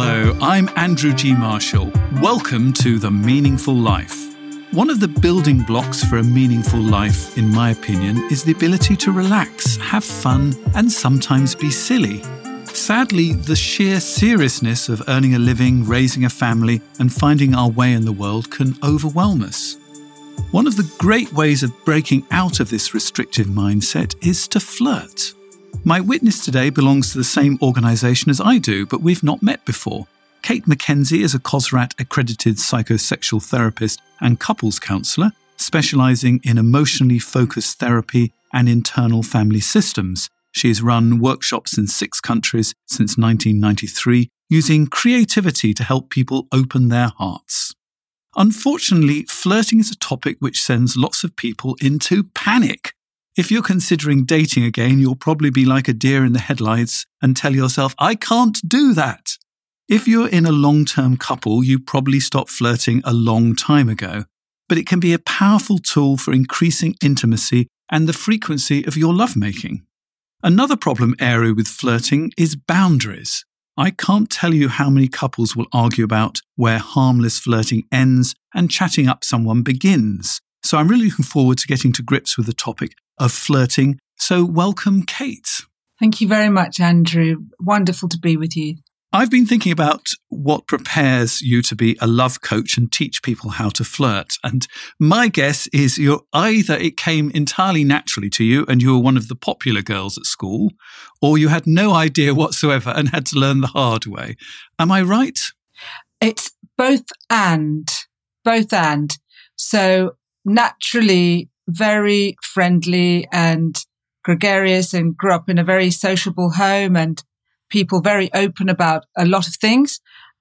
Hello, I'm Andrew G. Marshall. Welcome to The Meaningful Life. One of the building blocks for a meaningful life, in my opinion, is the ability to relax, have fun, and sometimes be silly. Sadly, the sheer seriousness of earning a living, raising a family, and finding our way in the world can overwhelm us. One of the great ways of breaking out of this restrictive mindset is to flirt. My witness today belongs to the same organisation as I do, but we've not met before. Cate Mackenzie is a COSRT accredited psychosexual therapist and couples counsellor, specialising in emotionally focused therapy and internal family systems. She has run workshops in six countries since 1993, using creativity to help people open their hearts. Unfortunately, flirting is a topic which sends lots of people into panic. If you're considering dating again, you'll probably be like a deer in the headlights and tell yourself, I can't do that. If you're in a long term couple, you probably stopped flirting a long time ago, but it can be a powerful tool for increasing intimacy and the frequency of your lovemaking. Another problem area with flirting is boundaries. I can't tell you how many couples will argue about where harmless flirting ends and chatting up someone begins. So I'm really looking forward to getting to grips with the topic of flirting. So, welcome, Cate. Thank you very much, Andrew. Wonderful to be with you. I've been thinking about what prepares you to be a love coach and teach people how to flirt. And my guess is you're either it came entirely naturally to you and you were one of the popular girls at school, or you had no idea whatsoever and had to learn the hard way. Am I right? It's both and, both and. So naturally, very friendly and gregarious and grew up in a very sociable home and people very open about a lot of things.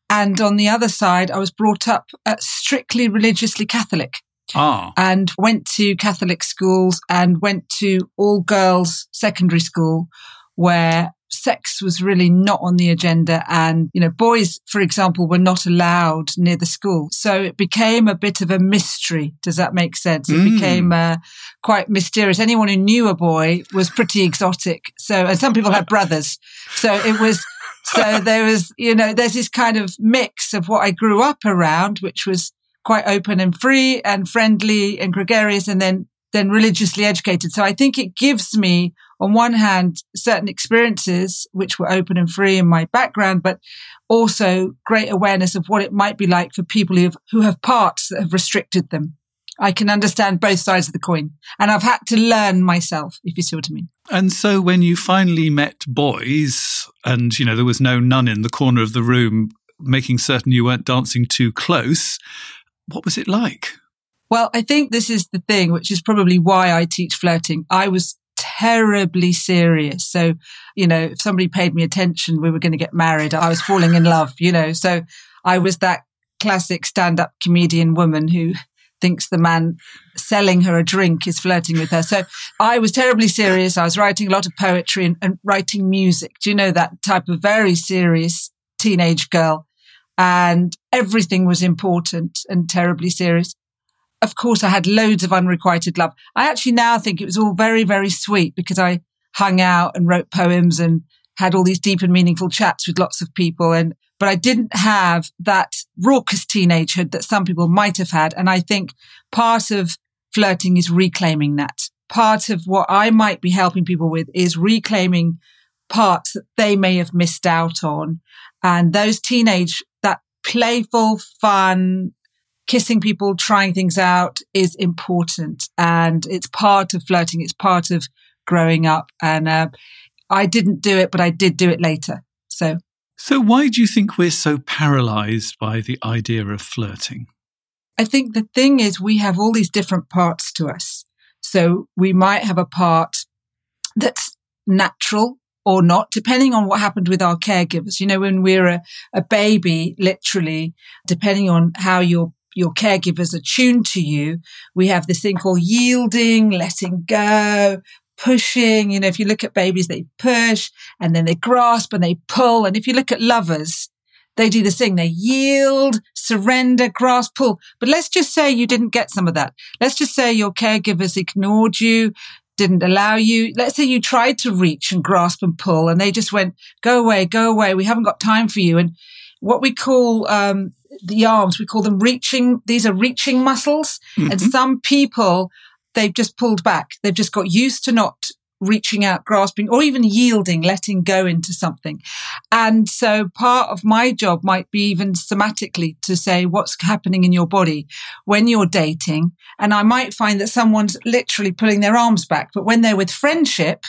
And on the other side, I was brought up strictly religiously Catholic. Ah. And went to Catholic schools and went to all girls secondary school where sex was really not on the agenda. And, you know, boys, for example, were not allowed near the school. So it became a bit of a mystery. Does that make sense? It mm. became uh, quite mysterious. Anyone who knew a boy was pretty exotic. So, and some people had brothers. So it was, so there was, you know, there's this kind of mix of what I grew up around, which was quite open and free and friendly and gregarious and then then religiously educated. So I think it gives me on one hand, certain experiences which were open and free in my background, but also great awareness of what it might be like for people who have, who have parts that have restricted them. I can understand both sides of the coin and I've had to learn myself, if you see what I mean. And so when you finally met boys and, you know, there was no nun in the corner of the room making certain you weren't dancing too close, what was it like? Well, I think this is the thing, which is probably why I teach flirting. I was terribly serious. So, you know, if somebody paid me attention, we were going to get married. I was falling in love, you know. So I was that classic stand up comedian woman who thinks the man selling her a drink is flirting with her. So I was terribly serious. I was writing a lot of poetry and, and writing music. Do you know that type of very serious teenage girl? And everything was important and terribly serious of course, I had loads of unrequited love. I actually now think it was all very, very sweet because I hung out and wrote poems and had all these deep and meaningful chats with lots of people. And, but I didn't have that raucous teenagehood that some people might have had. And I think part of flirting is reclaiming that. Part of what I might be helping people with is reclaiming parts that they may have missed out on. And those teenage, that playful, fun, kissing people, trying things out is important. And it's part of flirting. It's part of growing up. And uh, I didn't do it, but I did do it later. So. So why do you think we're so paralyzed by the idea of flirting? I think the thing is we have all these different parts to us. So we might have a part that's natural or not, depending on what happened with our caregivers. You know, when we're a, a baby, literally, depending on how your your caregivers are tuned to you, we have this thing called yielding, letting go, pushing. You know, if you look at babies, they push and then they grasp and they pull. And if you look at lovers, they do the thing. They yield, surrender, grasp, pull. But let's just say you didn't get some of that. Let's just say your caregivers ignored you, didn't allow you. Let's say you tried to reach and grasp and pull and they just went, go away, go away. We haven't got time for you. And what we call, um, the arms, we call them reaching. These are reaching muscles. Mm-hmm. And some people, they've just pulled back. They've just got used to not reaching out, grasping, or even yielding, letting go into something. And so part of my job might be even somatically to say what's happening in your body when you're dating. And I might find that someone's literally pulling their arms back, but when they're with friendship,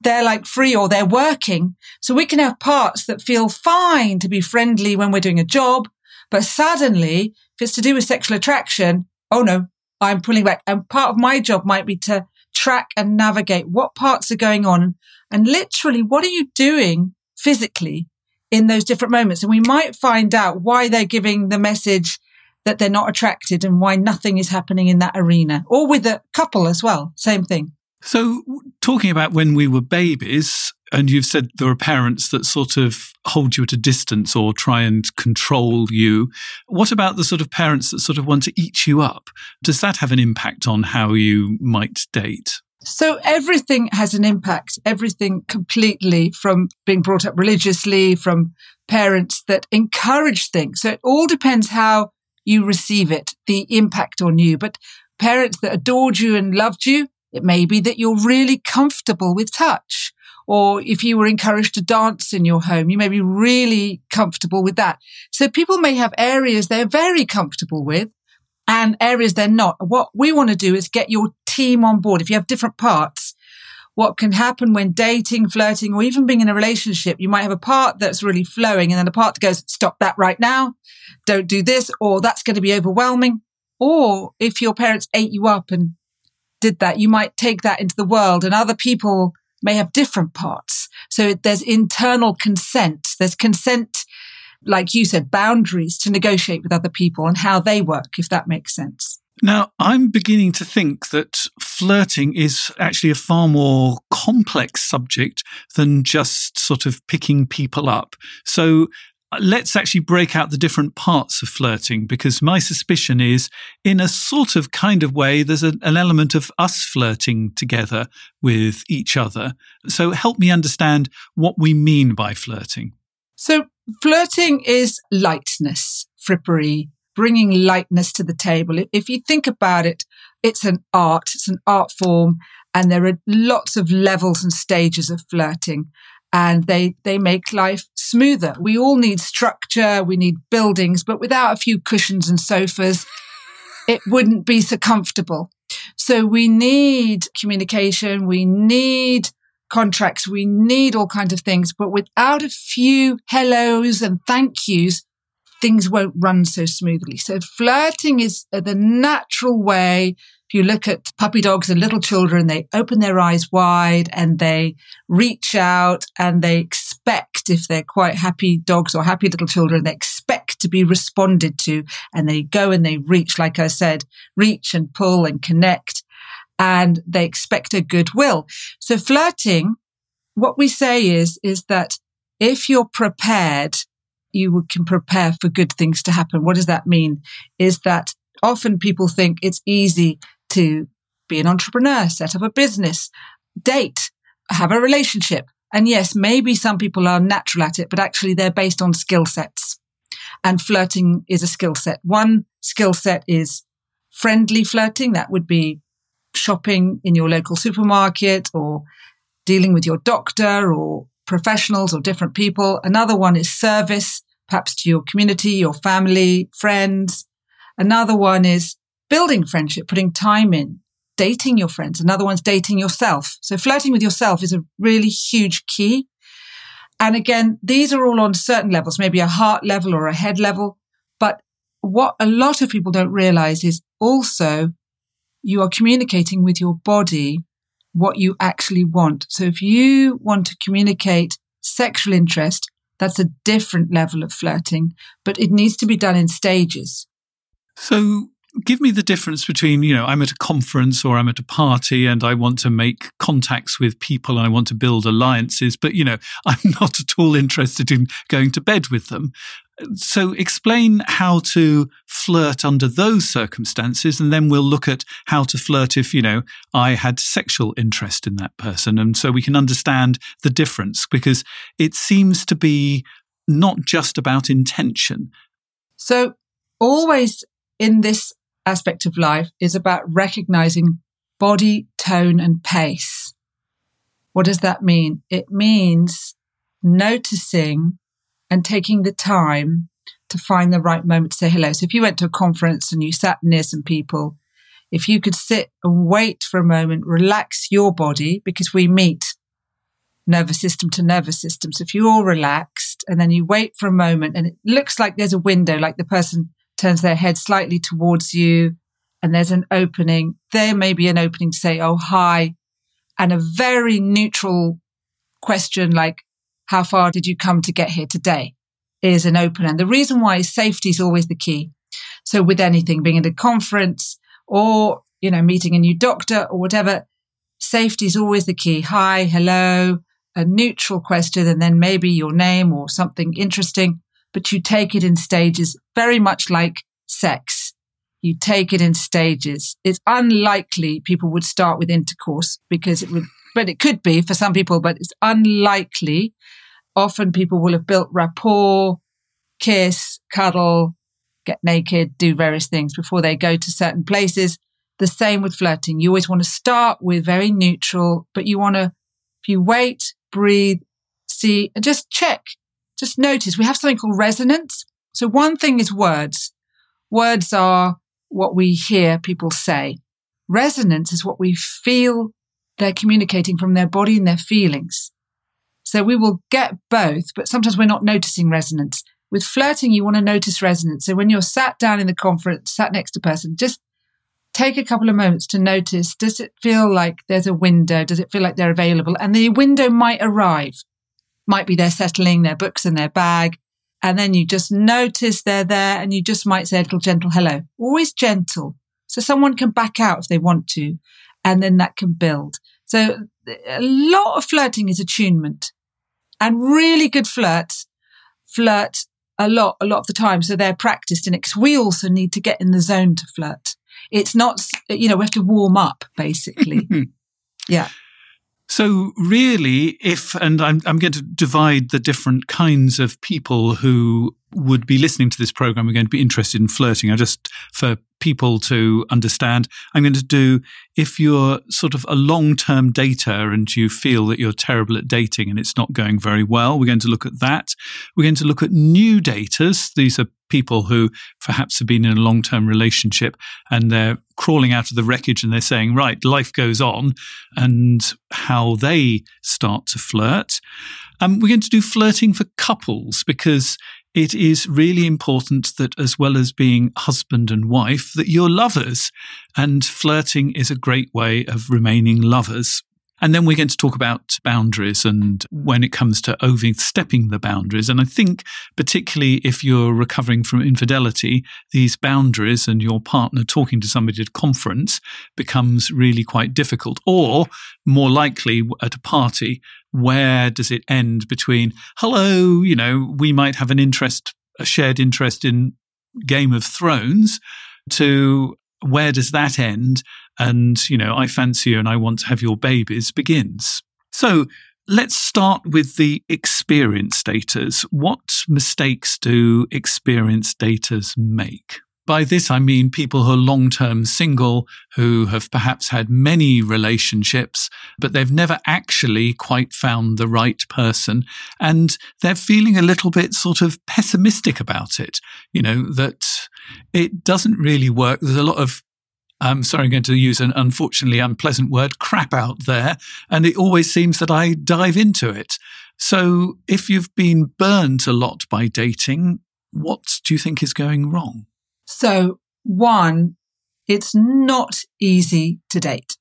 they're like free or they're working. So we can have parts that feel fine to be friendly when we're doing a job. But suddenly, if it's to do with sexual attraction, oh no, I'm pulling back. And part of my job might be to track and navigate what parts are going on and literally what are you doing physically in those different moments. And we might find out why they're giving the message that they're not attracted and why nothing is happening in that arena or with a couple as well. Same thing. So, talking about when we were babies, and you've said there are parents that sort of hold you at a distance or try and control you. What about the sort of parents that sort of want to eat you up? Does that have an impact on how you might date? So everything has an impact, everything completely from being brought up religiously, from parents that encourage things. So it all depends how you receive it, the impact on you. But parents that adored you and loved you, it may be that you're really comfortable with touch. Or if you were encouraged to dance in your home, you may be really comfortable with that. So people may have areas they're very comfortable with and areas they're not. What we want to do is get your team on board. If you have different parts, what can happen when dating, flirting, or even being in a relationship, you might have a part that's really flowing and then a part that goes, stop that right now. Don't do this, or that's going to be overwhelming. Or if your parents ate you up and did that, you might take that into the world and other people may have different parts. So there's internal consent. There's consent, like you said, boundaries to negotiate with other people and how they work, if that makes sense. Now, I'm beginning to think that flirting is actually a far more complex subject than just sort of picking people up. So Uh, let's actually break out the different parts of flirting because my suspicion is, in a sort of kind of way, there's a, an element of us flirting together with each other. So help me understand what we mean by flirting. So, flirting is lightness, frippery, bringing lightness to the table. If you think about it, it's an art, it's an art form, and there are lots of levels and stages of flirting and they, they make life smoother. We all need structure. We need buildings, but without a few cushions and sofas, it wouldn't be so comfortable. So we need communication. We need contracts. We need all kinds of things, but without a few hellos and thank yous, things won't run so smoothly. So flirting is the natural way if you look at puppy dogs and little children, they open their eyes wide and they reach out and they expect, if they're quite happy dogs or happy little children, they expect to be responded to and they go and they reach, like I said, reach and pull and connect and they expect a goodwill. So flirting, what we say is, is that if you're prepared, you can prepare for good things to happen. What does that mean? Is that often people think it's easy to be an entrepreneur, set up a business, date, have a relationship. And yes, maybe some people are natural at it, but actually they're based on skill sets. And flirting is a skill set. One skill set is friendly flirting. That would be shopping in your local supermarket or dealing with your doctor or professionals or different people. Another one is service, perhaps to your community, your family, friends. Another one is building friendship, putting time in, dating your friends. Another one's dating yourself. So flirting with yourself is a really huge key. And again, these are all on certain levels, maybe a heart level or a head level. But what a lot of people don't realize is also you are communicating with your body what you actually want. So if you want to communicate sexual interest, that's a different level of flirting, but it needs to be done in stages. So give me the difference between, you know, I'm at a conference or I'm at a party and I want to make contacts with people and I want to build alliances, but, you know, I'm not at all interested in going to bed with them. So explain how to flirt under those circumstances, and then we'll look at how to flirt if, you know, I had sexual interest in that person. And so we can understand the difference because it seems to be not just about intention. So always in this aspect of life is about recognizing body, tone, and pace. What does that mean? It means noticing and taking the time to find the right moment to say hello. So if you went to a conference and you sat near some people, if you could sit and wait for a moment, relax your body because we meet nervous system to nervous system. So if you're all relaxed and then you wait for a moment and it looks like there's a window, like the person turns their head slightly towards you and there's an opening. There may be an opening to say, Oh, hi. And a very neutral question like, how far did you come to get here today is an open. And the reason why is safety is always the key. So with anything, being at a conference or, you know, meeting a new doctor or whatever, safety is always the key. Hi, hello, a neutral question, and then maybe your name or something interesting but you take it in stages, very much like sex. You take it in stages. It's unlikely people would start with intercourse because it would, but it could be for some people, but it's unlikely. Often people will have built rapport, kiss, cuddle, get naked, do various things before they go to certain places. The same with flirting. You always want to start with very neutral, but you want to, if you wait, breathe, see, and just check just notice we have something called resonance. So one thing is words. Words are what we hear people say. Resonance is what we feel they're communicating from their body and their feelings. So we will get both, but sometimes we're not noticing resonance. With flirting, you want to notice resonance. So when you're sat down in the conference, sat next to a person, just take a couple of moments to notice, does it feel like there's a window? Does it feel like they're available? And the window might arrive might be they're settling their books in their bag. And then you just notice they're there and you just might say a little gentle hello, always gentle. So someone can back out if they want to, and then that can build. So a lot of flirting is attunement and really good flirts flirt a lot, a lot of the time. So they're practiced in it because we also need to get in the zone to flirt. It's not, you know, we have to warm up basically. yeah. So, really, if, and I'm, I'm going to divide the different kinds of people who would be listening to this program are going to be interested in flirting. I just, for people to understand, I'm going to do if you're sort of a long term dater and you feel that you're terrible at dating and it's not going very well, we're going to look at that. We're going to look at new daters. These are people who perhaps have been in a long term relationship and they're crawling out of the wreckage and they're saying, right, life goes on, and how they start to flirt. Um, we're going to do flirting for couples because it is really important that as well as being husband and wife, that you're lovers. And flirting is a great way of remaining lovers. And then we're going to talk about boundaries and when it comes to overstepping the boundaries. And I think, particularly if you're recovering from infidelity, these boundaries and your partner talking to somebody at a conference becomes really quite difficult. Or more likely at a party, where does it end between, hello, you know, we might have an interest, a shared interest in Game of Thrones, to where does that end? And, you know, I fancy you and I want to have your babies begins. So let's start with the experienced daters. What mistakes do experienced daters make? By this, I mean people who are long term single, who have perhaps had many relationships, but they've never actually quite found the right person. And they're feeling a little bit sort of pessimistic about it, you know, that it doesn't really work. There's a lot of I'm sorry, I'm going to use an unfortunately unpleasant word, crap out there. And it always seems that I dive into it. So if you've been burnt a lot by dating, what do you think is going wrong? So, one, it's not easy to date.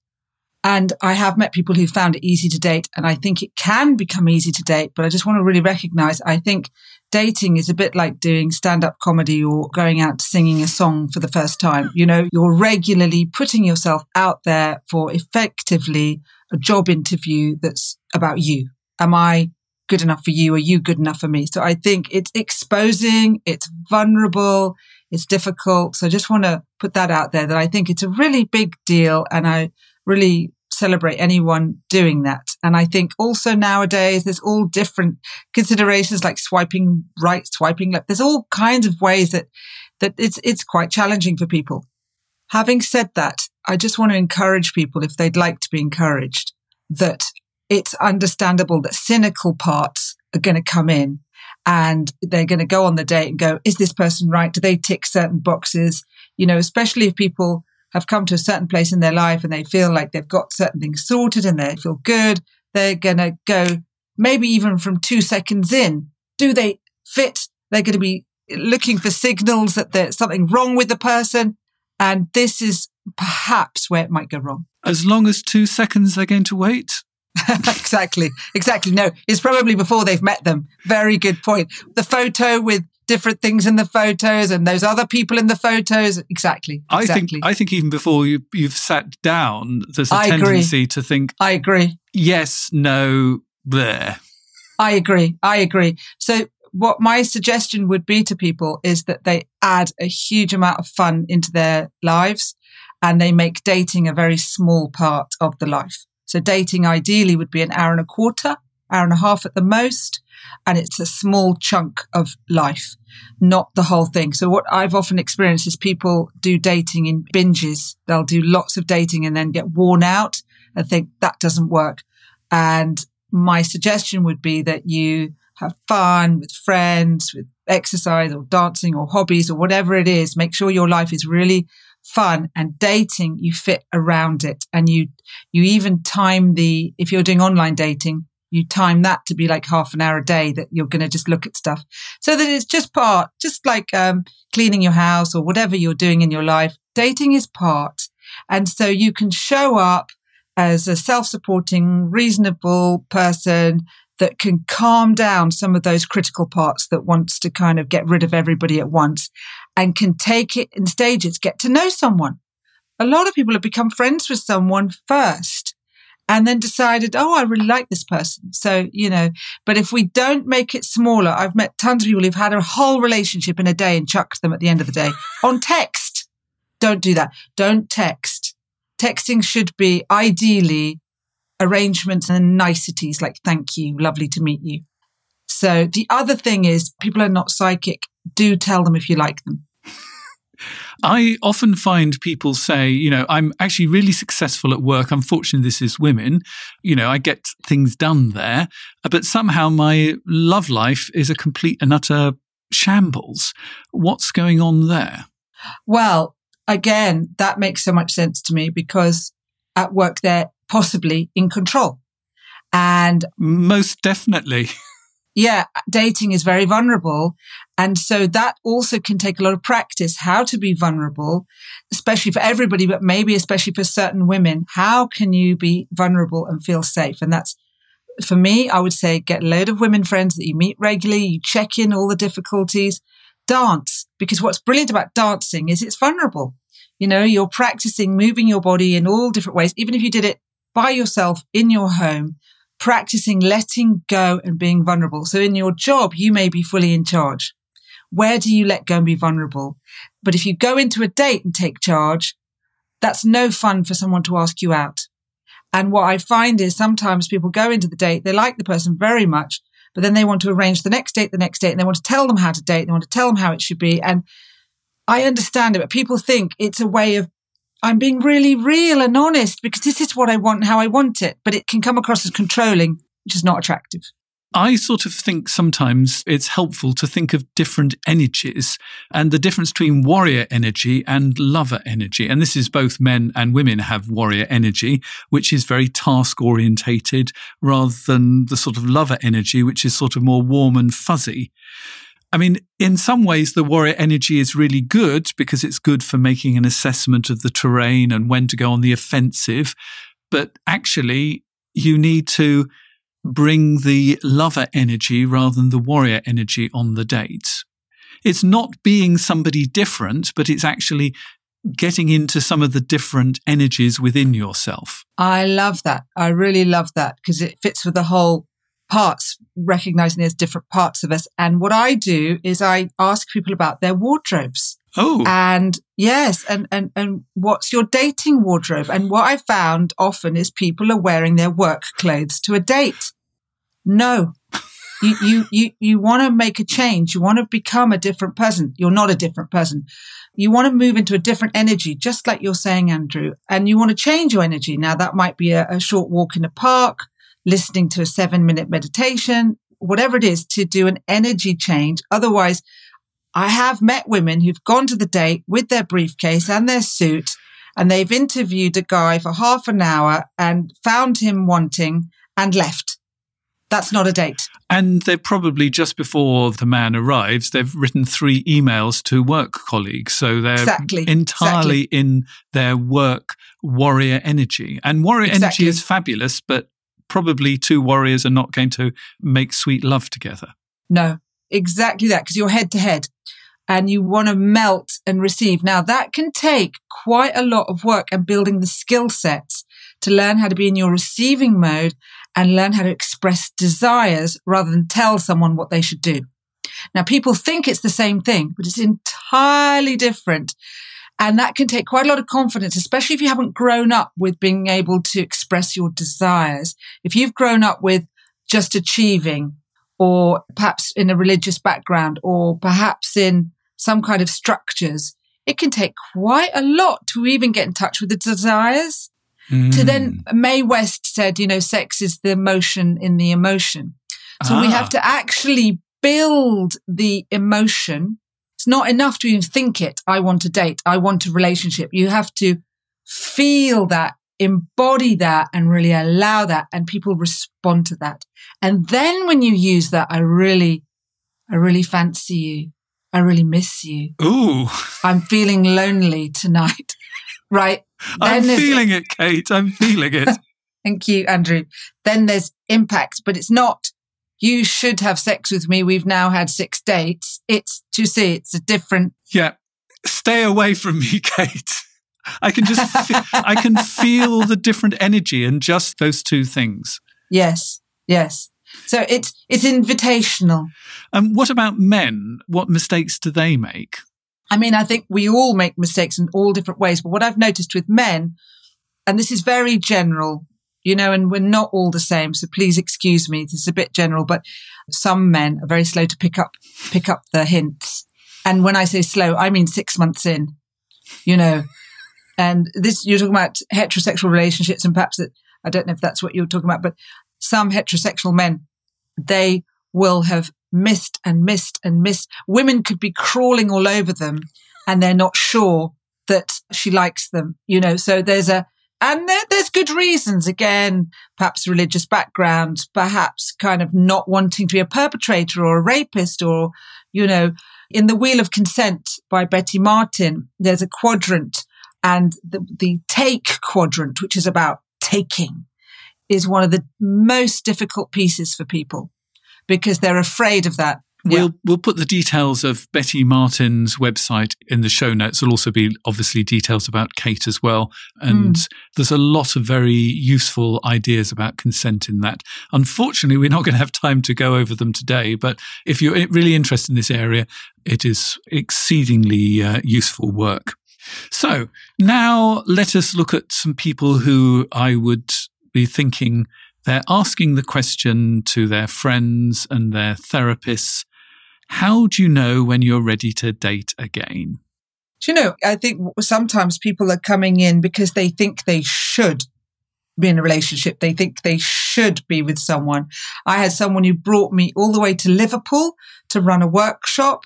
And I have met people who found it easy to date. And I think it can become easy to date. But I just want to really recognize, I think dating is a bit like doing stand up comedy or going out singing a song for the first time. You know, you're regularly putting yourself out there for effectively a job interview that's about you. Am I good enough for you? Are you good enough for me? So I think it's exposing, it's vulnerable, it's difficult. So I just want to put that out there that I think it's a really big deal and I really celebrate anyone doing that. And I think also nowadays there's all different considerations like swiping right, swiping left. There's all kinds of ways that, that it's, it's quite challenging for people. Having said that, I just want to encourage people if they'd like to be encouraged that it's understandable that cynical parts are going to come in and they're going to go on the date and go, is this person right? Do they tick certain boxes? You know, especially if people have come to a certain place in their life and they feel like they've got certain things sorted and they feel good. They're going to go maybe even from two seconds in. Do they fit? They're going to be looking for signals that there's something wrong with the person. And this is perhaps where it might go wrong. As long as two seconds they're going to wait? exactly. Exactly. No, it's probably before they've met them. Very good point. The photo with different things in the photos and those other people in the photos. Exactly. I think I think even before you, you've sat down, there's a I tendency agree. to think. I agree. Yes, no, there. I agree. I agree. So what my suggestion would be to people is that they add a huge amount of fun into their lives and they make dating a very small part of the life. So dating ideally would be an hour and a quarter, hour and a half at the most. And it's a small chunk of life, not the whole thing. So what I've often experienced is people do dating in binges. They'll do lots of dating and then get worn out and think that doesn't work. And my suggestion would be that you have fun with friends, with exercise or dancing or hobbies or whatever it is. Make sure your life is really fun and dating you fit around it. And you you even time the if you're doing online dating you time that to be like half an hour a day that you're going to just look at stuff. So that it's just part just like um, cleaning your house or whatever you're doing in your life dating is part. And so you can show up as a self-supporting reasonable person that can calm down some of those critical parts that wants to kind of get rid of everybody at once and can take it in stages, get to know someone. A lot of people have become friends with someone first and then decided, oh, I really like this person. So, you know, but if we don't make it smaller, I've met tons of people who've had a whole relationship in a day and chucked them at the end of the day on text. Don't do that. Don't text. Texting should be ideally arrangements and niceties like thank you, lovely to meet you. So the other thing is people are not psychic. Do tell them if you like them. I often find people say, you know, I'm actually really successful at work. Unfortunately, this is women. You know, I get things done there, uh, but somehow my love life is a complete and utter shambles. What's going on there? Well, again, that makes so much sense to me because at work they're possibly in control. And most definitely. yeah, dating is very vulnerable. And so that also can take a lot of practice, how to be vulnerable, especially for everybody, but maybe especially for certain women. How can you be vulnerable and feel safe? And that's for me, I would say get a load of women friends that you meet regularly, you check in all the difficulties, dance, because what's brilliant about dancing is it's vulnerable. You know, you're practicing moving your body in all different ways. Even if you did it by yourself in your home, practicing letting go and being vulnerable. So in your job, you may be fully in charge. Where do you let go and be vulnerable? But if you go into a date and take charge, that's no fun for someone to ask you out. And what I find is sometimes people go into the date, they like the person very much, but then they want to arrange the next date, the next date, and they want to tell them how to date. They want to tell them how it should be. And I understand it, but people think it's a way of I'm being really real and honest because this is what I want and how I want it. But it can come across as controlling, which is not attractive. I sort of think sometimes it's helpful to think of different energies and the difference between warrior energy and lover energy. And this is both men and women have warrior energy, which is very task orientated rather than the sort of lover energy, which is sort of more warm and fuzzy. I mean, in some ways, the warrior energy is really good because it's good for making an assessment of the terrain and when to go on the offensive. but actually you need to bring the lover energy rather than the warrior energy on the date. It's not being somebody different, but it's actually getting into some of the different energies within yourself. I love that. I really love that because it fits with the whole parts, recognizing there's different parts of us. And what I do is I ask people about their wardrobes. Oh. And yes, and, and, and what's your dating wardrobe? And what I found often is people are wearing their work clothes to a date. No. you, you, you, you want to make a change. You want to become a different person. You're not a different person. You want to move into a different energy, just like you're saying, Andrew, and you want to change your energy. Now that might be a, a short walk in a park, listening to a seven minute meditation, whatever it is to do an energy change. Otherwise, I have met women who've gone to the date with their briefcase and their suit and they've interviewed a guy for half an hour and found him wanting and left. That's not a date. And they've probably just before the man arrives, they've written three emails to work colleagues. So they're exactly, entirely exactly. in their work warrior energy. And warrior Exactly. energy is fabulous, but probably two warriors are not going to make sweet love together. No, exactly that, because you're head to head and you want to melt and receive. Now that can take quite a lot of work and building the skill sets to learn how to be in your receiving mode and learn how to express desires rather than tell someone what they should do. Now people think it's the same thing, but it's entirely different. And that can take quite a lot of confidence, especially if you haven't grown up with being able to express your desires. If you've grown up with just achieving or perhaps in a religious background or perhaps in some kind of structures, it can take quite a lot to even get in touch with the desires. To then, Mae West said, you know, sex is the emotion in the emotion. So we Ah. have to actually build the emotion. It's not enough to even think it. I want a date. I want a relationship. You have to feel that, embody that and really allow that. And people respond to that. And then when you use that, I really, I really fancy you. I really miss you. Ooh, I'm feeling lonely tonight. Right. I'm Then feeling it, Cate. I'm feeling it. Thank you, Andrew. Then there's impact, but it's not, you should have sex with me. We've now had six dates. It's, do you see, it's a different, yeah. Stay away from me, Cate. I can just, fe- I can feel the different energy in just those two things. yes, yes. So it's, it's invitational. And what about men? What mistakes do they make? I mean, I think we all make mistakes in all different ways, but what I've noticed with men, and this is very general, you know, and we're not all the same. So please excuse me. This is a bit general, but some men are very slow to pick up, pick up the hints. And when I say slow, I mean six months in, you know, and this, you're talking about heterosexual relationships and perhaps that, I don't know if that's what you're talking about, but some heterosexual men, they will have missed and missed and missed. Women could be crawling all over them and they're not sure that she likes them, you know, so there's a, and there, there's good reasons. Again, perhaps religious background, perhaps kind of not wanting to be a perpetrator or a rapist or, you know, in the Wheel of Consent by Betty Martin, there's a quadrant and the, the take quadrant, which is about taking is one of the most difficult pieces for people because they're afraid of that. We'll we'll put the details of Betty Martin's website in the show notes. There'll also be obviously details about Cate as well. And there's a lot of very useful ideas about consent in that. Unfortunately, we're not going to have time to go over them today. But if you're really interested in this area, it is exceedingly uh, useful work. So now let us look at some people who I would be thinking they're asking the question to their friends and their therapists how do you know when you're ready to date again? Do you know, I think sometimes people are coming in because they think they should be in a relationship. They think they should be with someone. I had someone who brought me all the way to Liverpool to run a workshop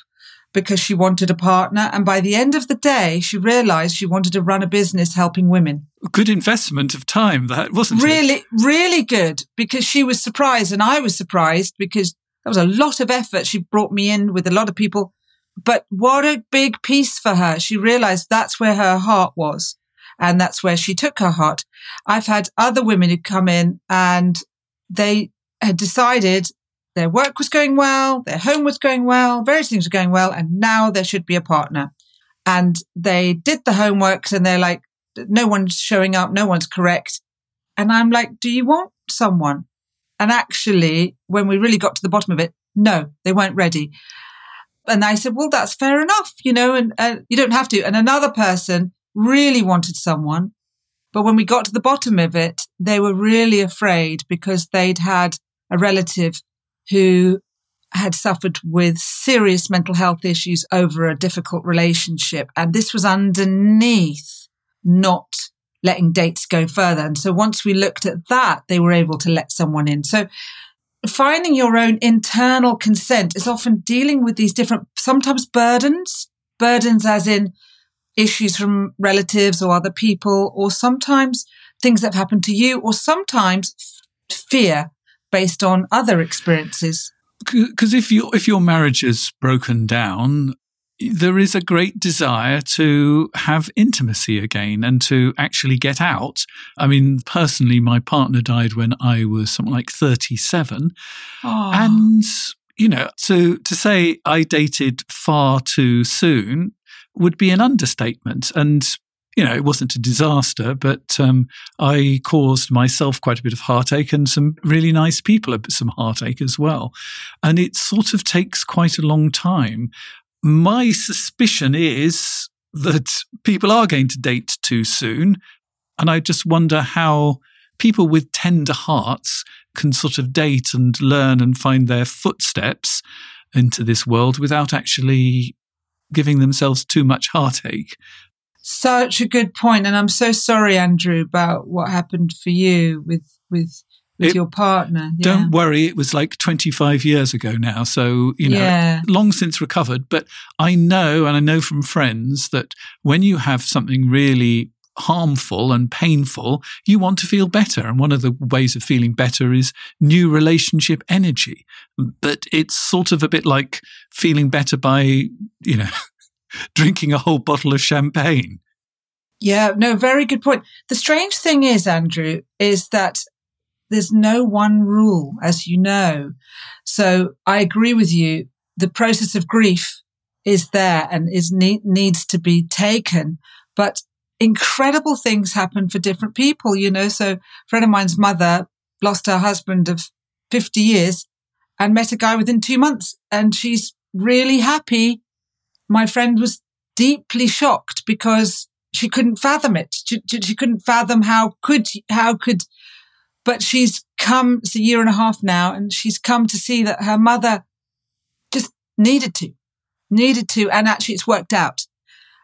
because she wanted a partner. And by the end of the day, she realized she wanted to run a business helping women. Good investment of time, that wasn't it? Really, really good because she was surprised and I was surprised because that was a lot of effort. She brought me in with a lot of people, but what a big piece for her. She realized that's where her heart was. And that's where she took her heart. I've had other women who come in and they had decided their work was going well, their home was going well, various things were going well, and now there should be a partner. And they did the homeworks and they're like, no one's showing up, no one's correct. And I'm like, do you want someone? And actually, when we really got to the bottom of it, no, they weren't ready. And I said, well, that's fair enough, you know, and uh, you don't have to. And another person really wanted someone. But when we got to the bottom of it, they were really afraid because they'd had a relative who had suffered with serious mental health issues over a difficult relationship. And this was underneath not letting dates go further. And so once we looked at that, they were able to let someone in. So finding your own internal consent is often dealing with these different, sometimes burdens, burdens as in issues from relatives or other people, or sometimes things that have happened to you, or sometimes fear based on other experiences. Because if your if your marriage is broken down, there is a great desire to have intimacy again and to actually get out. I mean, personally, my partner died when I was something like 37. Oh. And, you know, to, to say I dated far too soon would be an understatement. And, you know, it wasn't a disaster, but um, I caused myself quite a bit of heartache and some really nice people some heartache as well. And it sort of takes quite a long time my suspicion is that people are going to date too soon. And I just wonder how people with tender hearts can sort of date and learn and find their footsteps into this world without actually giving themselves too much heartache. Such a good point, and I'm so sorry, Andrew, about what happened for you with with with it, your partner. Yeah. Don't worry, it was like 25 years ago now. So, you know, yeah. long since recovered. But I know, and I know from friends that when you have something really harmful and painful, you want to feel better. And one of the ways of feeling better is new relationship energy. But it's sort of a bit like feeling better by, you know, drinking a whole bottle of champagne. Yeah, no, very good point. The strange thing is, Andrew, is that there's no one rule, as you know. So I agree with you. The process of grief is there and is need, needs to be taken, but incredible things happen for different people, you know. So a friend of mine's mother lost her husband of 50 years and met a guy within two months and she's really happy. My friend was deeply shocked because she couldn't fathom it. She, she couldn't fathom how could, how could but she's come, it's a year and a half now, and she's come to see that her mother just needed to, needed to, and actually it's worked out.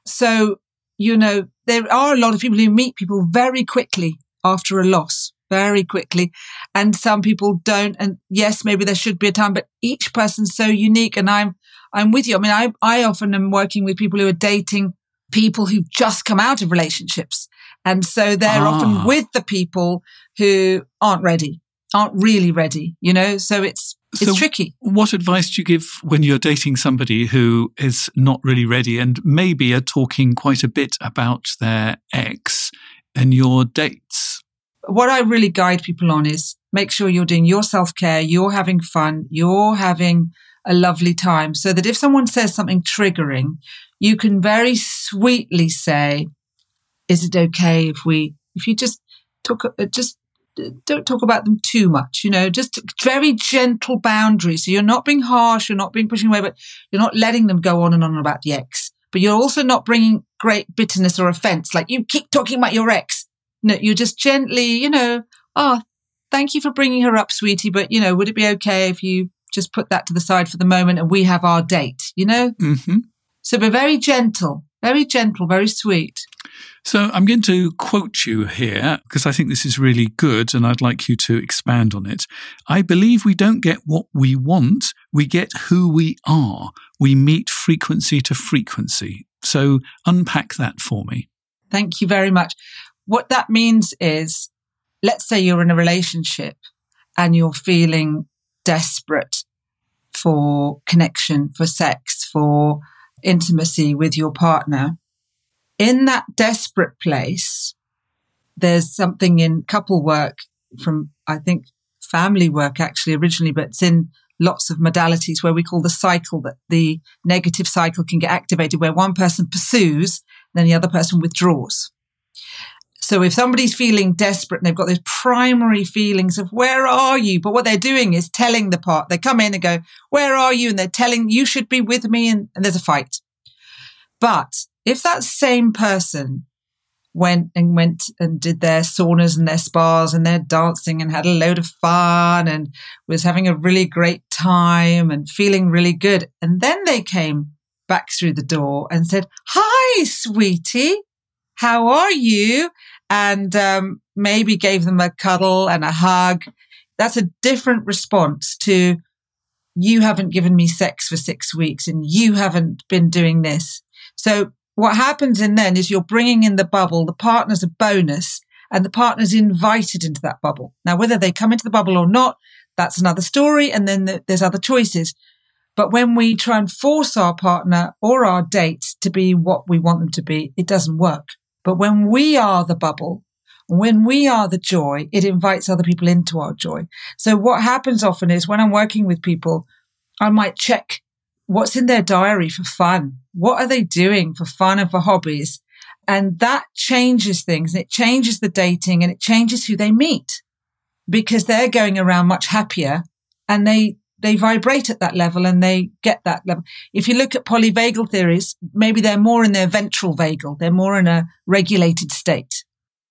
So, you know, there are a lot of people who meet people very quickly after a loss, very quickly. And some people don't. And yes, maybe there should be a time, but each person's so unique. And I'm, I'm with you. I mean, I, I often am working with people who are dating people who've just come out of relationships and so they're ah. often with the people who aren't ready, aren't really ready, you know? So it's, it's so tricky. What advice do you give when you're dating somebody who is not really ready and maybe are talking quite a bit about their ex and your dates? What I really guide people on is make sure you're doing your self care, you're having fun, you're having a lovely time so that if someone says something triggering, you can very sweetly say, is it okay if we, if you just talk, uh, just uh, don't talk about them too much, you know, just very gentle boundaries. So you're not being harsh, you're not being pushing away, but you're not letting them go on and on about the ex. But you're also not bringing great bitterness or offense. Like you keep talking about your ex. No, you're just gently, you know, oh, thank you for bringing her up, sweetie. But, you know, would it be okay if you just put that to the side for the moment and we have our date, you know? Mm-hmm. So be very gentle, very gentle, very sweet. So I'm going to quote you here because I think this is really good and I'd like you to expand on it. I believe we don't get what we want, we get who we are. We meet frequency to frequency. So unpack that for me. Thank you very much. What that means is, let's say you're in a relationship and you're feeling desperate for connection, for sex, for intimacy with your partner in that desperate place, there's something in couple work from, I think, family work actually originally, but it's in lots of modalities where we call the cycle that the negative cycle can get activated where one person pursues, then the other person withdraws. So if somebody's feeling desperate and they've got those primary feelings of where are you? But what they're doing is telling the part, they come in and go, where are you? And they're telling you should be with me. And, and there's a fight. But if that same person went and went and did their saunas and their spas and their dancing and had a load of fun and was having a really great time and feeling really good. And then they came back through the door and said, Hi, sweetie. How are you? And um, maybe gave them a cuddle and a hug. That's a different response to you haven't given me sex for six weeks and you haven't been doing this. So what happens in then is you're bringing in the bubble, the partner's a bonus and the partner's invited into that bubble. Now, whether they come into the bubble or not, that's another story. And then the, there's other choices. But when we try and force our partner or our date to be what we want them to be, it doesn't work. But when we are the bubble, when we are the joy, it invites other people into our joy. So what happens often is when I'm working with people, I might check what's in their diary for fun. What are they doing for fun and for hobbies? And that changes things and it changes the dating and it changes who they meet because they're going around much happier and they, they vibrate at that level and they get that level. If you look at polyvagal theories, maybe they're more in their ventral vagal. They're more in a regulated state.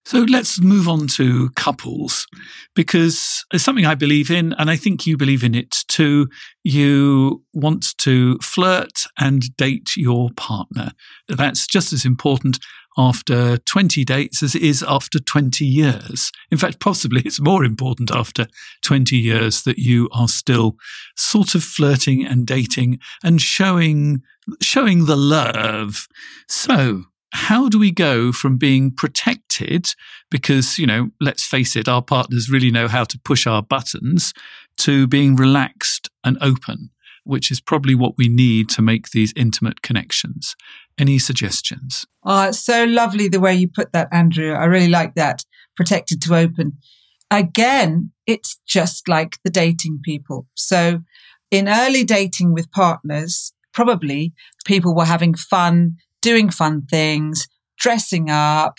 So let's move on to couples because it's something I believe in, and I think you believe in it too. You want to flirt and date your partner. That's just as important after 20 dates as it is after 20 years. In fact, possibly it's more important after 20 years that you are still sort of flirting and dating and showing, showing the love. So how do we go from being protected because, you know, let's face it, our partners really know how to push our buttons to being relaxed and open, which is probably what we need to make these intimate connections. Any suggestions? Oh, it's so lovely the way you put that, Andrew. I really like that. Protected to open. Again, it's just like the dating people. So in early dating with partners, probably people were having fun doing fun things, dressing up,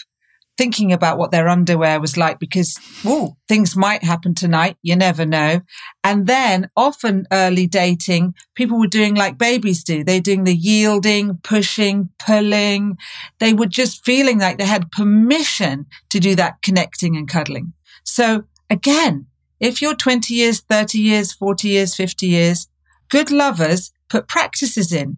thinking about what their underwear was like because, oh, things might happen tonight. You never know. And then often early dating, people were doing like babies do. They're doing the yielding, pushing, pulling. They were just feeling like they had permission to do that connecting and cuddling. So again, if you're 20 years, 30 years, 40 years, 50 years, good lovers put practices in.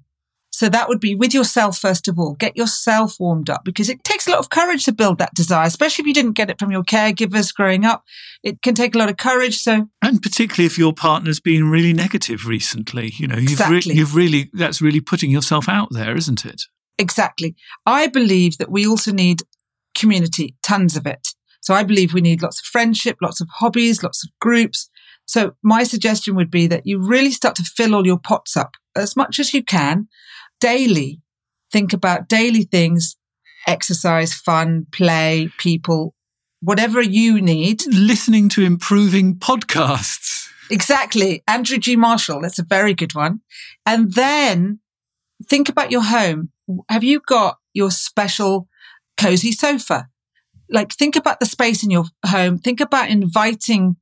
So that would be with yourself, first of all. Get yourself warmed up because it takes a lot of courage to build that desire, especially if you didn't get it from your caregivers growing up. It can take a lot of courage. So, and particularly if your partner's been really negative recently, you know, you've, exactly. re- you've really, that's really putting yourself out there, isn't it? Exactly. I believe that we also need community, tons of it. So I believe we need lots of friendship, lots of hobbies, lots of groups. So my suggestion would be that you really start to fill all your pots up as much as you can daily. Think about daily things, exercise, fun, play, people, whatever you need. Listening to improving podcasts. Exactly. Andrew G. Marshall. That's a very good one. And then think about your home. Have you got your special cozy sofa? Like think about the space in your home. Think about inviting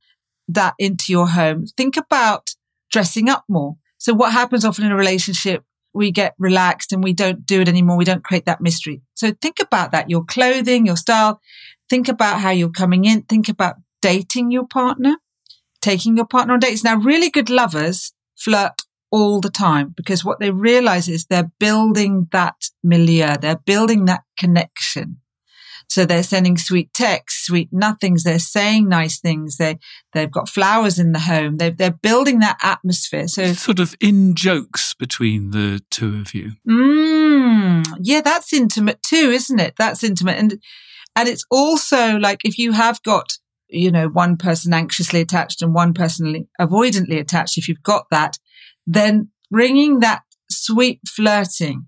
that into your home. Think about dressing up more. So what happens often in a relationship we get relaxed and we don't do it anymore. We don't create that mystery. So think about that. Your clothing, your style. Think about how you're coming in. Think about dating your partner, taking your partner on dates. Now, really good lovers flirt all the time because what they realize is they're building that milieu. They're building that connection. So they're sending sweet texts, sweet nothings. They're saying nice things. They, they've got flowers in the home. They're, they're building that atmosphere. So sort of in jokes between the two of you. Mm, yeah, that's intimate too, isn't it? That's intimate. And, and it's also like if you have got, you know, one person anxiously attached and one person avoidantly attached, if you've got that, then bringing that sweet flirting,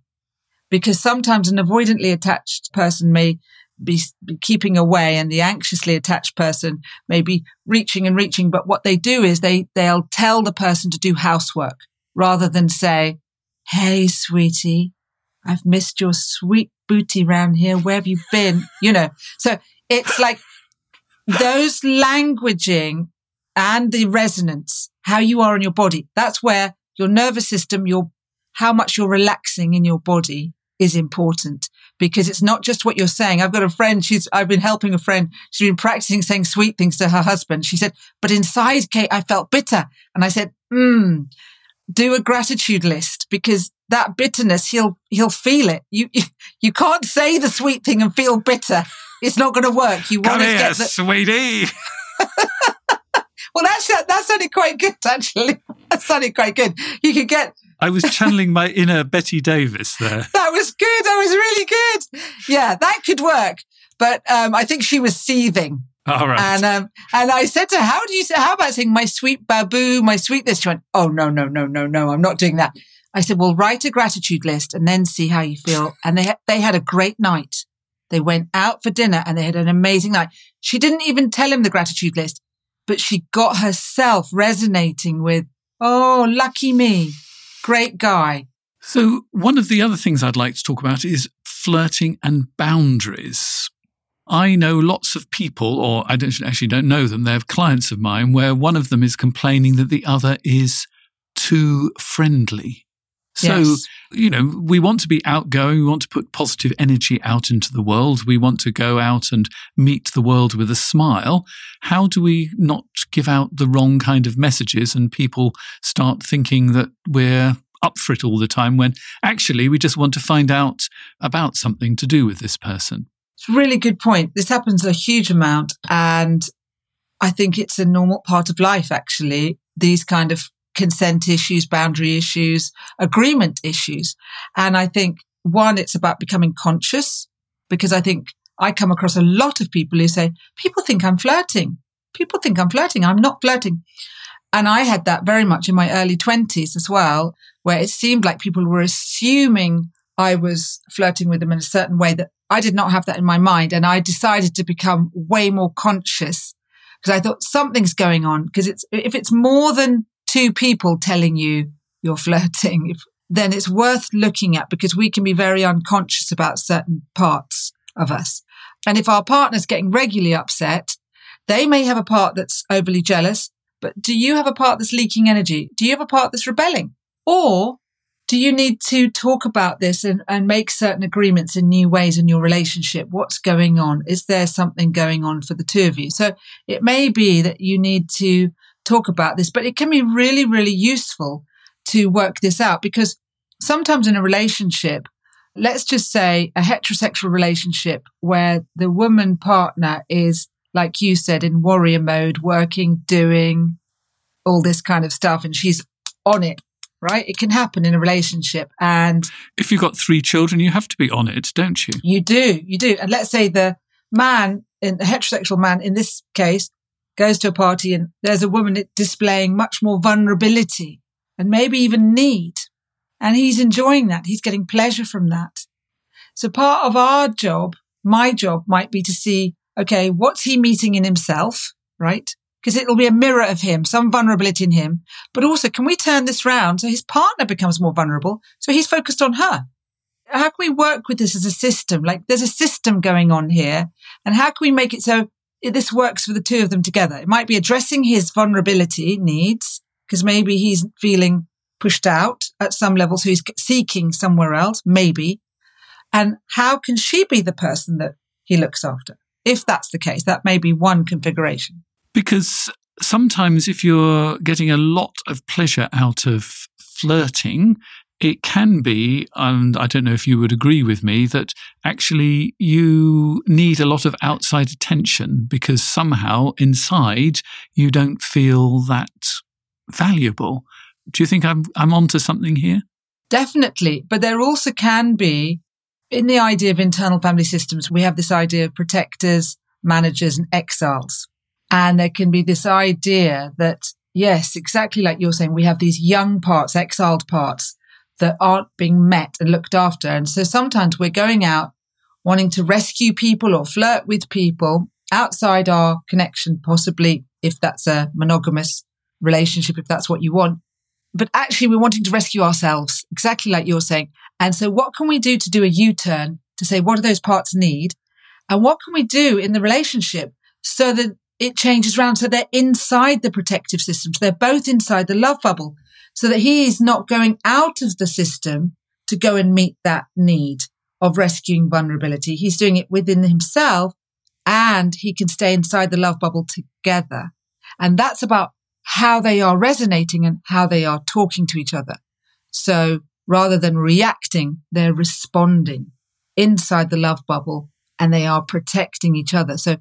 because sometimes an avoidantly attached person may be, be, keeping away and the anxiously attached person may be reaching and reaching. But what they do is they, they'll tell the person to do housework rather than say, Hey, sweetie, I've missed your sweet booty round here. Where have you been? You know, so it's like those languaging and the resonance, how you are in your body. That's where your nervous system, your, how much you're relaxing in your body is important because it's not just what you're saying. I've got a friend, she's, I've been helping a friend. She's been practicing saying sweet things to her husband. She said, but inside Cate, I felt bitter. And I said, hmm, do a gratitude list because that bitterness, he'll, he'll feel it. You, you can't say the sweet thing and feel bitter. It's not going to work. You want to get the- sweetie. well, that's, that sounded quite good, actually. That sounded quite good. You could get I was channeling my inner Bette Davis there. That was good. That was really good. Yeah, that could work. But um, I think she was seething. All right. And um, and I said to her, "How do you say? How about saying my sweet baboo, my sweet this?" She went, "Oh no, no, no, no, no! I'm not doing that." I said, "Well, write a gratitude list and then see how you feel." And they they had a great night. They went out for dinner and they had an amazing night. She didn't even tell him the gratitude list, but she got herself resonating with, "Oh, lucky me." Great guy. So, one of the other things I'd like to talk about is flirting and boundaries. I know lots of people, or I don't, actually don't know them, they're clients of mine, where one of them is complaining that the other is too friendly. So, yes. you know, we want to be outgoing. We want to put positive energy out into the world. We want to go out and meet the world with a smile. How do we not give out the wrong kind of messages and people start thinking that we're up for it all the time when actually we just want to find out about something to do with this person? It's a really good point. This happens a huge amount. And I think it's a normal part of life, actually. These kind of consent issues, boundary issues, agreement issues. And I think one, it's about becoming conscious because I think I come across a lot of people who say, people think I'm flirting. People think I'm flirting. I'm not flirting. And I had that very much in my early twenties as well, where it seemed like people were assuming I was flirting with them in a certain way that I did not have that in my mind. And I decided to become way more conscious because I thought something's going on. Because it's, if it's more than two people telling you you're flirting, if, then it's worth looking at because we can be very unconscious about certain parts of us. And if our partner's getting regularly upset, they may have a part that's overly jealous, but do you have a part that's leaking energy? Do you have a part that's rebelling? Or do you need to talk about this and, and make certain agreements in new ways in your relationship? What's going on? Is there something going on for the two of you? So it may be that you need to talk about this, but it can be really, really useful to work this out because sometimes in a relationship, let's just say a heterosexual relationship where the woman partner is, like you said, in warrior mode, working, doing all this kind of stuff, and she's on it, right? It can happen in a relationship. And if you've got three children, you have to be on it, don't you? You do, you do. And let's say the man, in the heterosexual man in this case, goes to a party and there's a woman displaying much more vulnerability and maybe even need. And he's enjoying that. He's getting pleasure from that. So part of our job, my job might be to see, okay, what's he meeting in himself? Right. Because it'll be a mirror of him, some vulnerability in him. But also, can we turn this round so his partner becomes more vulnerable? So he's focused on her. How can we work with this as a system? Like there's a system going on here. And how can we make it so this works for the two of them together. It might be addressing his vulnerability needs because maybe he's feeling pushed out at some level. So he's seeking somewhere else, maybe. And how can she be the person that he looks after? If that's the case, that may be one configuration. Because sometimes if you're getting a lot of pleasure out of flirting, it can be, and I don't know if you would agree with me, that actually you need a lot of outside attention because somehow inside you don't feel that valuable. Do you think I'm, I'm onto something here? Definitely. But there also can be, in the idea of internal family systems, we have this idea of protectors, managers, and exiles. And there can be this idea that, yes, exactly like you're saying, we have these young parts, exiled parts that aren't being met and looked after. And so sometimes we're going out wanting to rescue people or flirt with people outside our connection, possibly if that's a monogamous relationship, if that's what you want. But actually, we're wanting to rescue ourselves, exactly like you're saying. And so, what can we do to do a U turn to say, what do those parts need? And what can we do in the relationship so that it changes around so they're inside the protective system. So they're both inside the love bubble so that he is not going out of the system to go and meet that need of rescuing vulnerability. He's doing it within himself and he can stay inside the love bubble together. And that's about how they are resonating and how they are talking to each other. So rather than reacting, they're responding inside the love bubble and they are protecting each other. So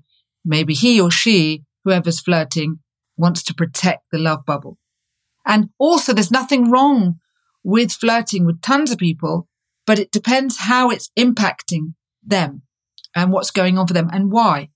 maybe he or she, whoever's flirting, wants to protect the love bubble. And also there's nothing wrong with flirting with tons of people, but it depends how it's impacting them and what's going on for them and why.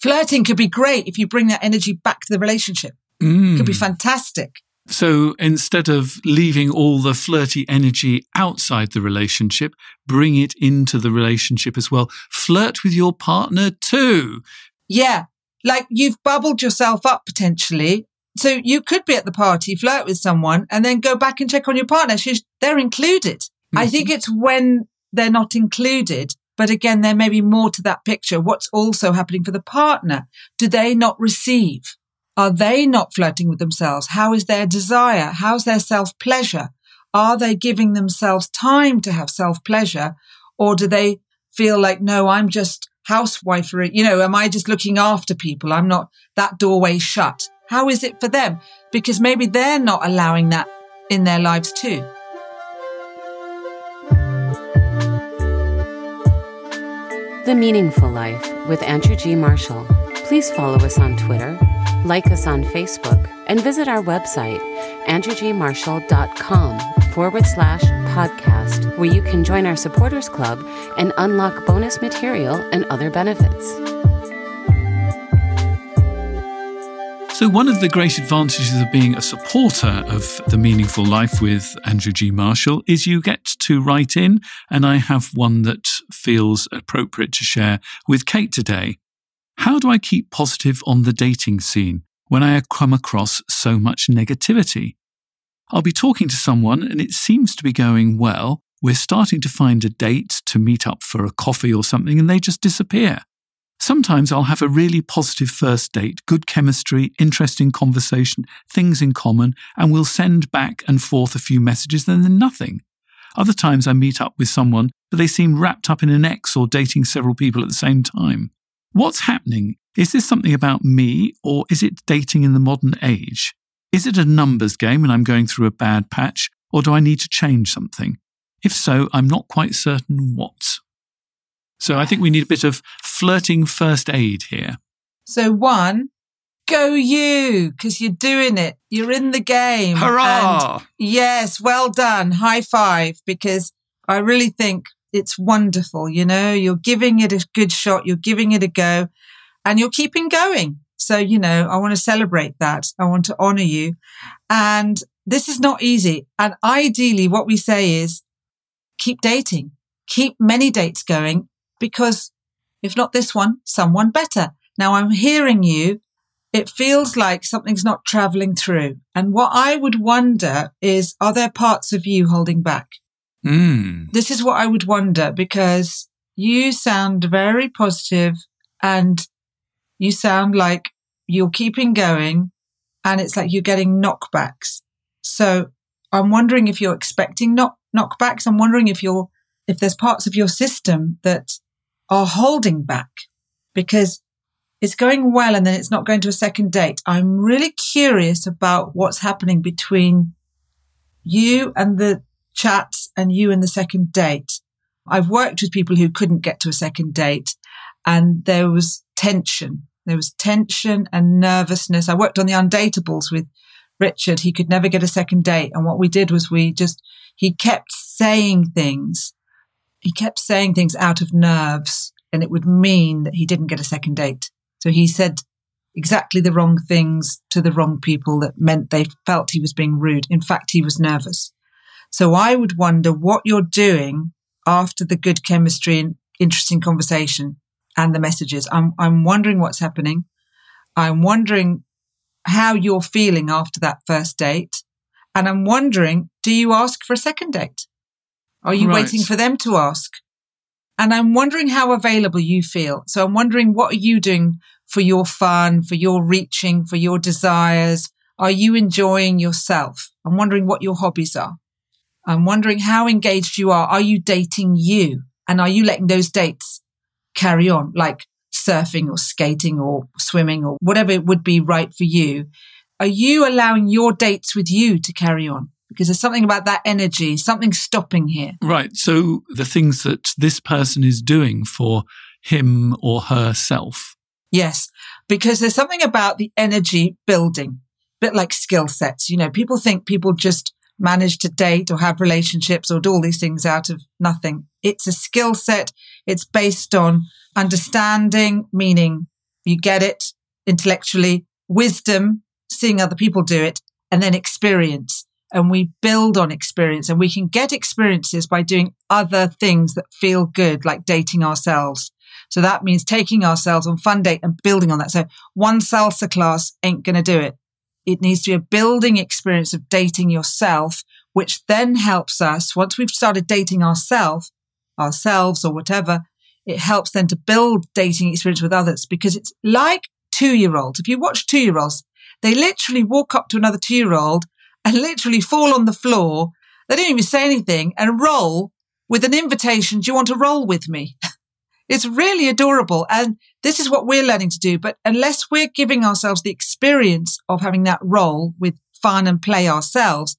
Flirting could be great if you bring that energy back to the relationship. Mm. It could be fantastic. So instead of leaving all the flirty energy outside the relationship, bring it into the relationship as well. Flirt with your partner too. Yeah. Like you've bubbled yourself up potentially. So you could be at the party, flirt with someone and then go back and check on your partner. She's, they're included. Mm-hmm. I think it's when they're not included. But again, there may be more to that picture. What's also happening for the partner? Do they not receive? Are they not flirting with themselves? How is their desire? How's their self pleasure? Are they giving themselves time to have self pleasure? Or do they feel like, no, I'm just housewifery? You know, am I just looking after people? I'm not that doorway shut. How is it for them? Because maybe they're not allowing that in their lives too. The Meaningful Life with Andrew G. Marshall. Please follow us on Twitter, like us on Facebook, and visit our website, andrewgmarshall.com forward slash podcast, where you can join our supporters club and unlock bonus material and other benefits. So, one of the great advantages of being a supporter of The Meaningful Life with Andrew G. Marshall is you get to write in, and I have one that feels appropriate to share with Cate today. How do I keep positive on the dating scene when I come across so much negativity? I'll be talking to someone and it seems to be going well. We're starting to find a date to meet up for a coffee or something and they just disappear. Sometimes I'll have a really positive first date, good chemistry, interesting conversation, things in common, and we'll send back and forth a few messages and then nothing. Other times I meet up with someone, but they seem wrapped up in an ex or dating several people at the same time. What's happening? Is this something about me or is it dating in the modern age? Is it a numbers game and I'm going through a bad patch, or do I need to change something? If so, I'm not quite certain what. So I think we need a bit of flirting first aid here. So, one, go you, because you're doing it. You're in the game. Hurrah! And yes, well done. High five, because I really think it's wonderful. You know, you're giving it a good shot, you're giving it a go, and you're keeping going. So, you know, I want to celebrate that. I want to honor you. And this is not easy. And ideally, what we say is keep dating, keep many dates going because if not this one, someone better. Now I'm hearing you. It feels like something's not traveling through. And what I would wonder is, are there parts of you holding back? Mm. This is what I would wonder because you sound very positive and you sound like you're keeping going and it's like you're getting knockbacks. So I'm wondering if you're expecting knock, knockbacks. I'm wondering if you're, if there's parts of your system that are holding back because it's going well and then it's not going to a second date. I'm really curious about what's happening between you and the chats and you and the second date. I've worked with people who couldn't get to a second date and there was tension. There was tension and nervousness. I worked on the undateables with Richard. He could never get a second date. And what we did was we just, he kept saying things. He kept saying things out of nerves and it would mean that he didn't get a second date. So he said exactly the wrong things to the wrong people that meant they felt he was being rude. In fact, he was nervous. So I would wonder what you're doing after the good chemistry and interesting conversation and the messages. I'm, I'm wondering what's happening. I'm wondering how you're feeling after that first date. And I'm wondering, do you ask for a second date? Are you right. waiting for them to ask? And I'm wondering how available you feel. So I'm wondering, what are you doing for your fun, for your reaching, for your desires? Are you enjoying yourself? I'm wondering what your hobbies are. I'm wondering how engaged you are. Are you dating you? And are you letting those dates carry on, like surfing or skating or swimming or whatever it would be right for you? Are you allowing your dates with you to carry on? Because there's something about that energy, something stopping here. Right. So the things that this person is doing for him or herself. Yes. Because there's something about the energy building, a bit like skill sets. You know, people think people just manage to date or have relationships or do all these things out of nothing. It's a skill set. It's based on understanding, meaning you get it intellectually, wisdom, seeing other people do it, and then experience. And we build on experience and we can get experiences by doing other things that feel good, like dating ourselves. So that means taking ourselves on fun date and building on that. So one salsa class ain't going to do it. It needs to be a building experience of dating yourself, which then helps us once we've started dating ourselves, ourselves or whatever, it helps then to build dating experience with others because it's like two year olds. If you watch two year olds, they literally walk up to another two year old and literally fall on the floor. They don't even say anything and roll with an invitation. Do you want to roll with me? It's really adorable. And this is what we're learning to do. But unless we're giving ourselves the experience of having that roll with fun and play ourselves,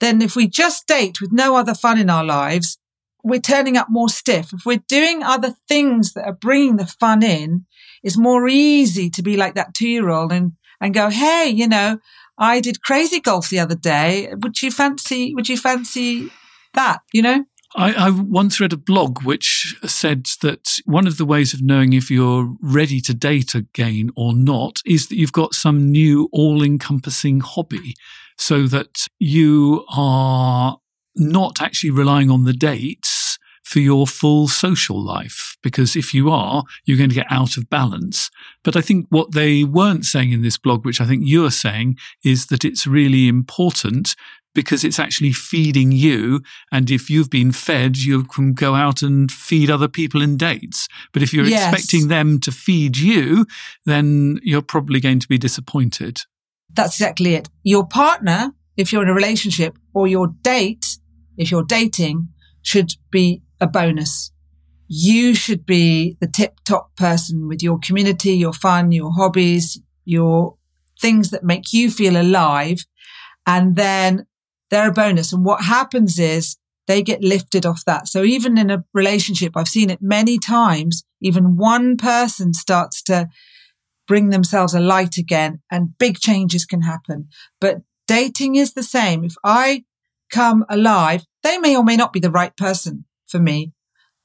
then if we just date with no other fun in our lives, we're turning up more stiff. If we're doing other things that are bringing the fun in, it's more easy to be like that two year old and, and go, Hey, you know, I did crazy golf the other day. Would you fancy, would you fancy that? You know? I, I, once read a blog which said that one of the ways of knowing if you're ready to date again or not is that you've got some new all encompassing hobby so that you are not actually relying on the dates for your full social life. Because if you are, you're going to get out of balance. But I think what they weren't saying in this blog, which I think you're saying, is that it's really important because it's actually feeding you. And if you've been fed, you can go out and feed other people in dates. But if you're yes. expecting them to feed you, then you're probably going to be disappointed. That's exactly it. Your partner, if you're in a relationship, or your date, if you're dating, should be a bonus. You should be the tip top person with your community, your fun, your hobbies, your things that make you feel alive. And then they're a bonus. And what happens is they get lifted off that. So even in a relationship, I've seen it many times, even one person starts to bring themselves a light again and big changes can happen. But dating is the same. If I come alive, they may or may not be the right person for me,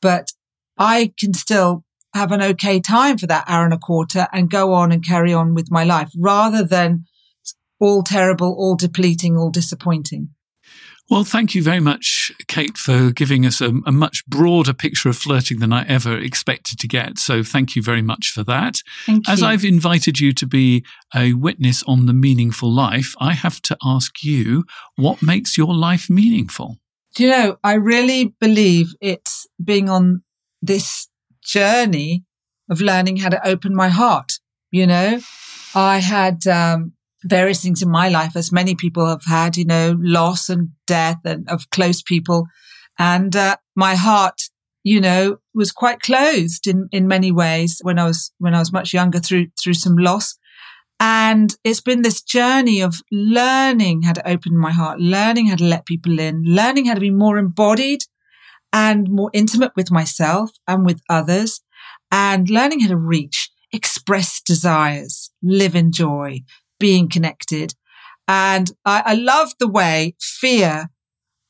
but I can still have an okay time for that hour and a quarter and go on and carry on with my life rather than all terrible, all depleting, all disappointing. Well, thank you very much, Cate, for giving us a, a, much broader picture of flirting than I ever expected to get. So thank you very much for that. As I've invited you to be a witness on the meaningful life, I have to ask you what makes your life meaningful? Do you know, I really believe it's being on this journey of learning how to open my heart. You know, I had um, various things in my life, as many people have had, you know, loss and death and of close people. And uh, my heart, you know, was quite closed in, in many ways when I was, when I was much younger through, through some loss. And it's been this journey of learning how to open my heart, learning how to let people in, learning how to be more embodied and more intimate with myself and with others and learning how to reach, express desires, live in joy, being connected. And I, I love the way fear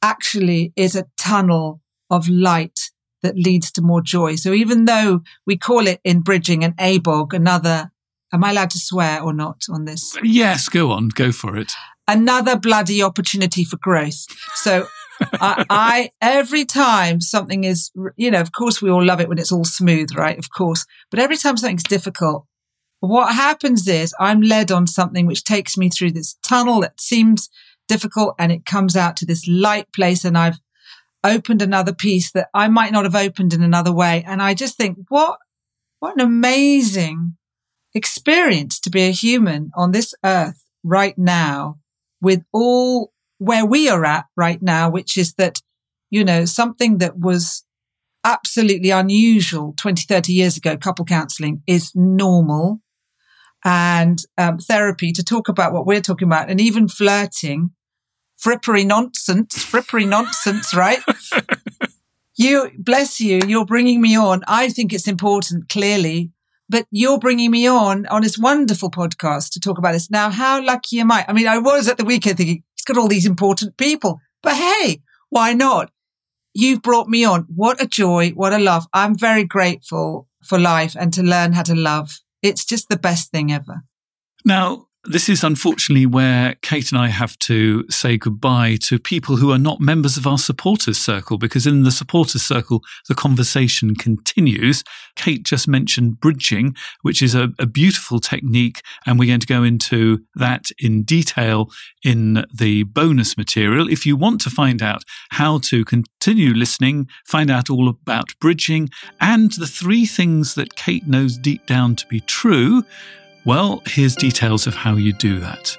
actually is a tunnel of light that leads to more joy. So even though we call it in bridging an ABOG, another, am I allowed to swear or not on this? Yes, go on, go for it. Another bloody opportunity for growth. So I, I, every time something is, you know, of course we all love it when it's all smooth, right? Of course. But every time something's difficult, what happens is I'm led on something which takes me through this tunnel that seems difficult and it comes out to this light place and I've opened another piece that I might not have opened in another way. And I just think, what, what an amazing experience to be a human on this earth right now with all where we are at right now, which is that, you know, something that was absolutely unusual 20, 30 years ago, couple counseling is normal and um, therapy to talk about what we're talking about and even flirting, frippery nonsense, frippery nonsense, right? you, bless you, you're bringing me on. I think it's important, clearly, but you're bringing me on on this wonderful podcast to talk about this. Now, how lucky am I? I mean, I was at the weekend thinking, he's got all these important people, but hey, why not? You've brought me on. What a joy. What a love. I'm very grateful for life and to learn how to love. It's just the best thing ever. Now, this is unfortunately where Cate and I have to say goodbye to people who are not members of our supporters circle, because in the supporters circle, the conversation continues. Cate just mentioned bridging, which is a, a beautiful technique, and we're going to go into that in detail in the bonus material. If you want to find out how to continue listening, find out all about bridging and the three things that Cate knows deep down to be true, well, here's details of how you do that.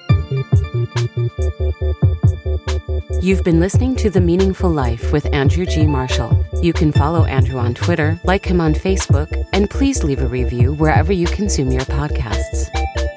You've been listening to The Meaningful Life with Andrew G. Marshall. You can follow Andrew on Twitter, like him on Facebook, and please leave a review wherever you consume your podcasts.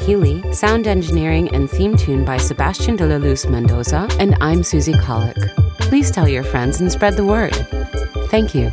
Healy, sound engineering and theme tune by Sebastian de la Luz Mendoza, and I'm Susie Colick. Please tell your friends and spread the word. Thank you.